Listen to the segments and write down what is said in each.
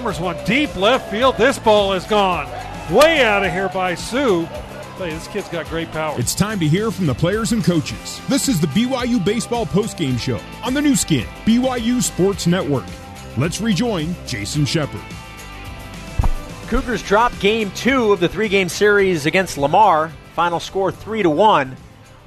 hammers one deep left field. This ball is gone. Way out of here by Sue. Hey, this kid's got great power. It's time to hear from the players and coaches. This is the BYU Baseball Postgame Show on the Nu Skin, BYU Sports Network. Let's rejoin Jason Shepard. Cougars drop game two of the three game series against Lamar. Final score three to one.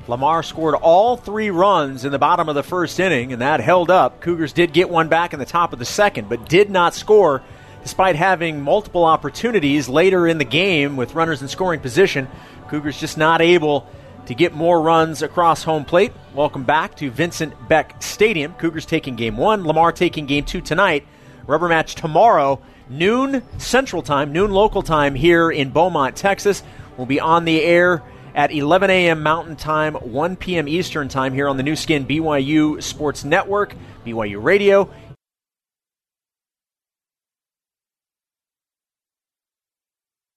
Lamar scored all three runs in the bottom of the first inning, and that held up. Cougars did get one back in the top of the second, but did not score despite having multiple opportunities later in the game with runners in scoring position. Cougars just not able to get more runs across home plate. Welcome back to Vincent Beck Stadium. Cougars taking game one, Lamar taking game two tonight. Rubber match tomorrow, noon Central Time, noon local time here in Beaumont, Texas. We'll be on the air at 11 a.m. Mountain Time, 1 p.m. Eastern Time here on the Nu Skin BYU Sports Network, BYU Radio.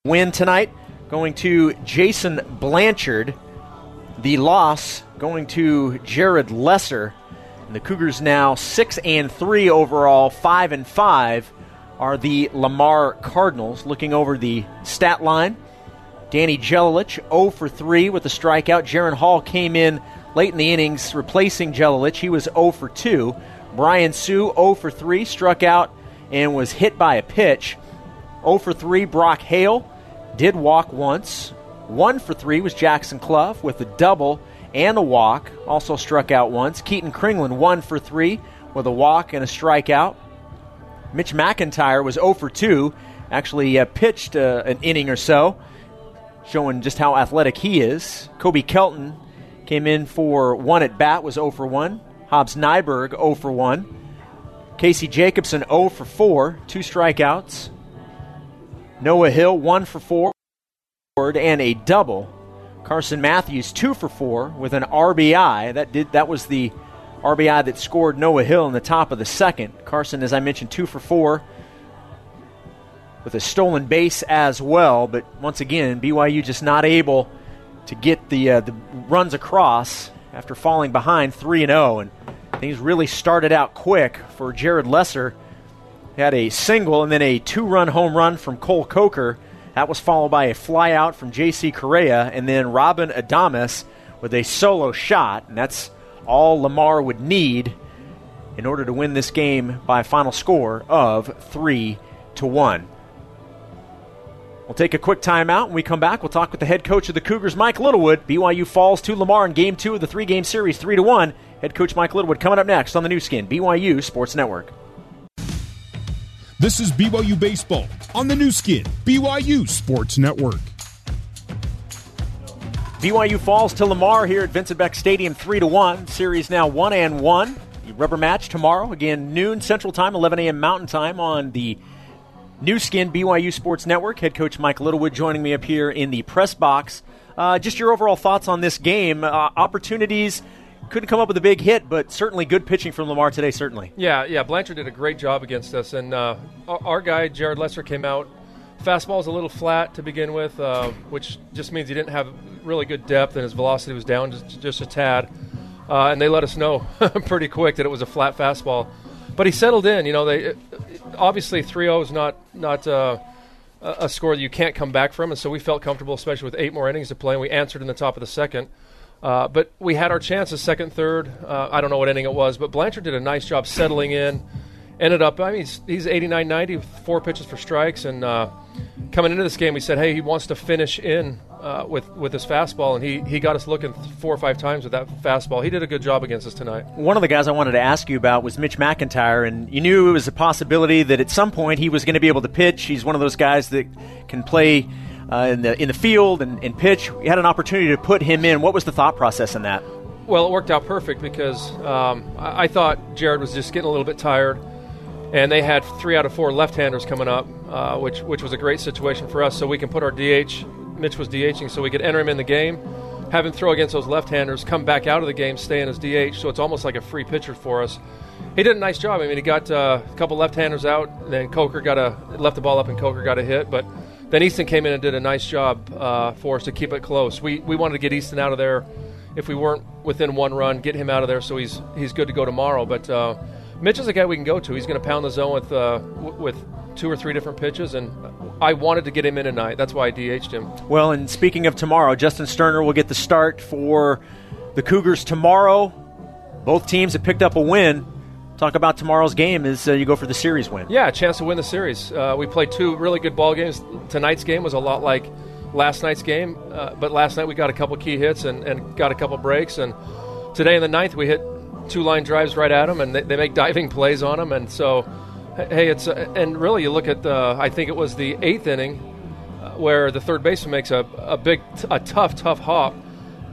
Win tonight going to Jason Blanchard. The loss going to Jared Lesser. And the Cougars now 6 and 3 overall, 5 and 5 are the Lamar Cardinals. Looking over the stat line, Danny Jelilich 0 for 3 with a strikeout. Jaron Hall came in late in the innings replacing Jelilich. He was 0 for 2. Brian Sue 0 for 3, struck out and was hit by a pitch. 0 for 3, Brock Hale did walk once. 1 for 3 was Jackson Cluff with a double and a walk. Also struck out once. Keaton Kringlen 1 for 3 with a walk and a strikeout. Mitch McIntyre was 0 for 2. Actually uh, pitched uh, an inning or so showing just how athletic he is. Kobe Kelton came in for one at bat, was 0 for 1. Hobbs Nyberg 0 for 1. Casey Jacobson 0 for 4, two strikeouts. Noah Hill 1 for 4 and a double. Carson Matthews 2 for 4 with an RBI. That did that was the RBI that scored Noah Hill in the top of the second. Carson as I mentioned 2 for 4 with a stolen base as well. But once again, BYU just not able to get the uh, the runs across after falling behind three and zero, and things really started out quick for Jared Lesser. Had a single and then a two-run home run from Cole Coker. That was followed by a flyout from J.C. Correa, and then Robin Adamas with a solo shot, and that's all Lamar would need in order to win this game by a final score of three to one. We'll take a quick timeout. When we come back, we'll talk with the head coach of the Cougars, Mike Littlewood. BYU falls to Lamar in game two of the three game series, 3 to 1. Head coach Mike Littlewood coming up next on the Nu Skin, BYU Sports Network. This is BYU Baseball on the Nu Skin, BYU Sports Network. BYU falls to Lamar here at Vincent Beck Stadium 3 to 1. Series now 1 and 1. The rubber match tomorrow, again, noon Central Time, 11 a.m. Mountain Time on the Nu Skin BYU Sports Network. Head coach Mike Littlewood joining me up here in the press box. Uh, just your overall thoughts on this game. Uh, opportunities couldn't come up with a big hit, but certainly good pitching from Lamar today. Certainly. Yeah, yeah. Blanchard did a great job against us, and uh, our guy Jared Lesser came out. Fastball was a little flat to begin with, uh, which just means he didn't have really good depth, and his velocity was down just, just a tad. Uh, and they let us know pretty quick that it was a flat fastball but he settled in. You know, they obviously 3-0 is not not uh, a score that you can't come back from, and so we felt comfortable, especially with eight more innings to play. And we answered in the top of the second. Uh, but we had our chances, second, third. Uh, I don't know what inning it was, but Blanchard did a nice job settling in. Ended up, I mean, he's, he's 89 90, four pitches for strikes. And uh, coming into this game, we said, hey, he wants to finish in uh, with with his fastball, and he he got us looking four or five times with that fastball. He did a good job against us tonight. One of the guys I wanted to ask you about was Mitch McIntyre, and you knew it was a possibility that at some point he was going to be able to pitch. He's one of those guys that can play. Uh, in the in the field and, and pitch, we had an opportunity to put him in. What was the thought process in that? Well, it worked out perfect because um, I, I thought Jared was just getting a little bit tired and they had three out of four left-handers coming up, uh, which which was a great situation for us. So we can put our DH Mitch was DHing, so we could enter him in the game, have him throw against those left-handers, come back out of the game, stay in as DH. So it's almost like a free pitcher for us. He did a nice job. I mean, he got uh, a couple left-handers out, then Coker got a left the ball up, and Coker got a hit. But then Easton came in and did a nice job uh, for us to keep it close. We we wanted to get Easton out of there if we weren't within one run, get him out of there so he's he's good to go tomorrow. But uh, Mitch is a guy we can go to. He's going to pound the zone with uh, w- with two or three different pitches, and I wanted to get him in tonight. That's why I DH'd him. Well, and speaking of tomorrow, Justin Sterner will get the start for the Cougars tomorrow. Both teams have picked up a win. Talk about tomorrow's game as uh, you go for the series win. Yeah, chance to win the series. Uh, we played two really good ball games. Tonight's game was a lot like last night's game, uh, but last night we got a couple key hits and, and got a couple breaks. And today in the ninth, we hit two line drives right at them, and they, they make diving plays on them. And so, hey, it's uh, and really you look at the I think it was the eighth inning uh, where the third baseman makes a, a big, a tough, tough hop.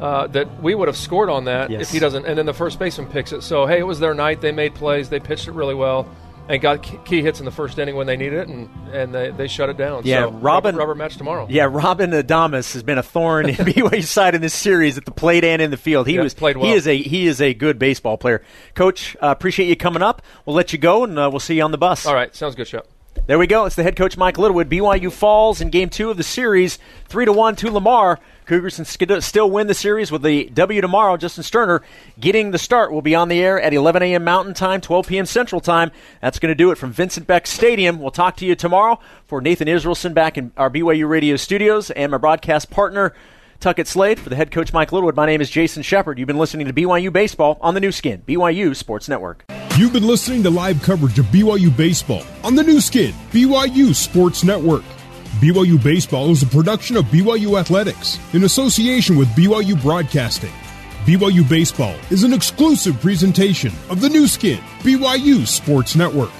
Uh, that we would have scored on that Yes. if he doesn't, and then the first baseman picks it. So hey, it was their night. They made plays. They pitched it really well, and got key- hits in the first inning when they needed it, and, and they, they shut it down. Yeah, so, Robin- rubber, rubber match tomorrow. Yeah, Robin Adamas has been a thorn in BYU's side in this series at the plate and in the field. He Yeah, was played well. He is a he is a good baseball player. Coach, uh, appreciate you coming up. We'll let you go, and uh, we'll see you on the bus. All right, sounds good, Shep. There we go. It's the head coach Mike Littlewood. BYU falls in game two of the series, three to one to Lamar. Cougars can still win the series with the W tomorrow. Justin Sterner getting the start. will be on the air at 11 a.m. Mountain Time, 12 p.m. Central Time. That's going to do it from Vincent Beck Stadium. We'll talk to you tomorrow for Nathan Israelson back in our BYU radio studios and my broadcast partner. Tuckett Slade for the head coach Mike Littlewood. My name is Jason Shepard. You've been listening to BYU Baseball on the Nu Skin, BYU Sports Network. You've been listening to live coverage of BYU Baseball on the Nu Skin, BYU Sports Network. BYU Baseball is a production of BYU Athletics in association with BYU Broadcasting. BYU Baseball is an exclusive presentation of the Nu Skin, BYU Sports Network.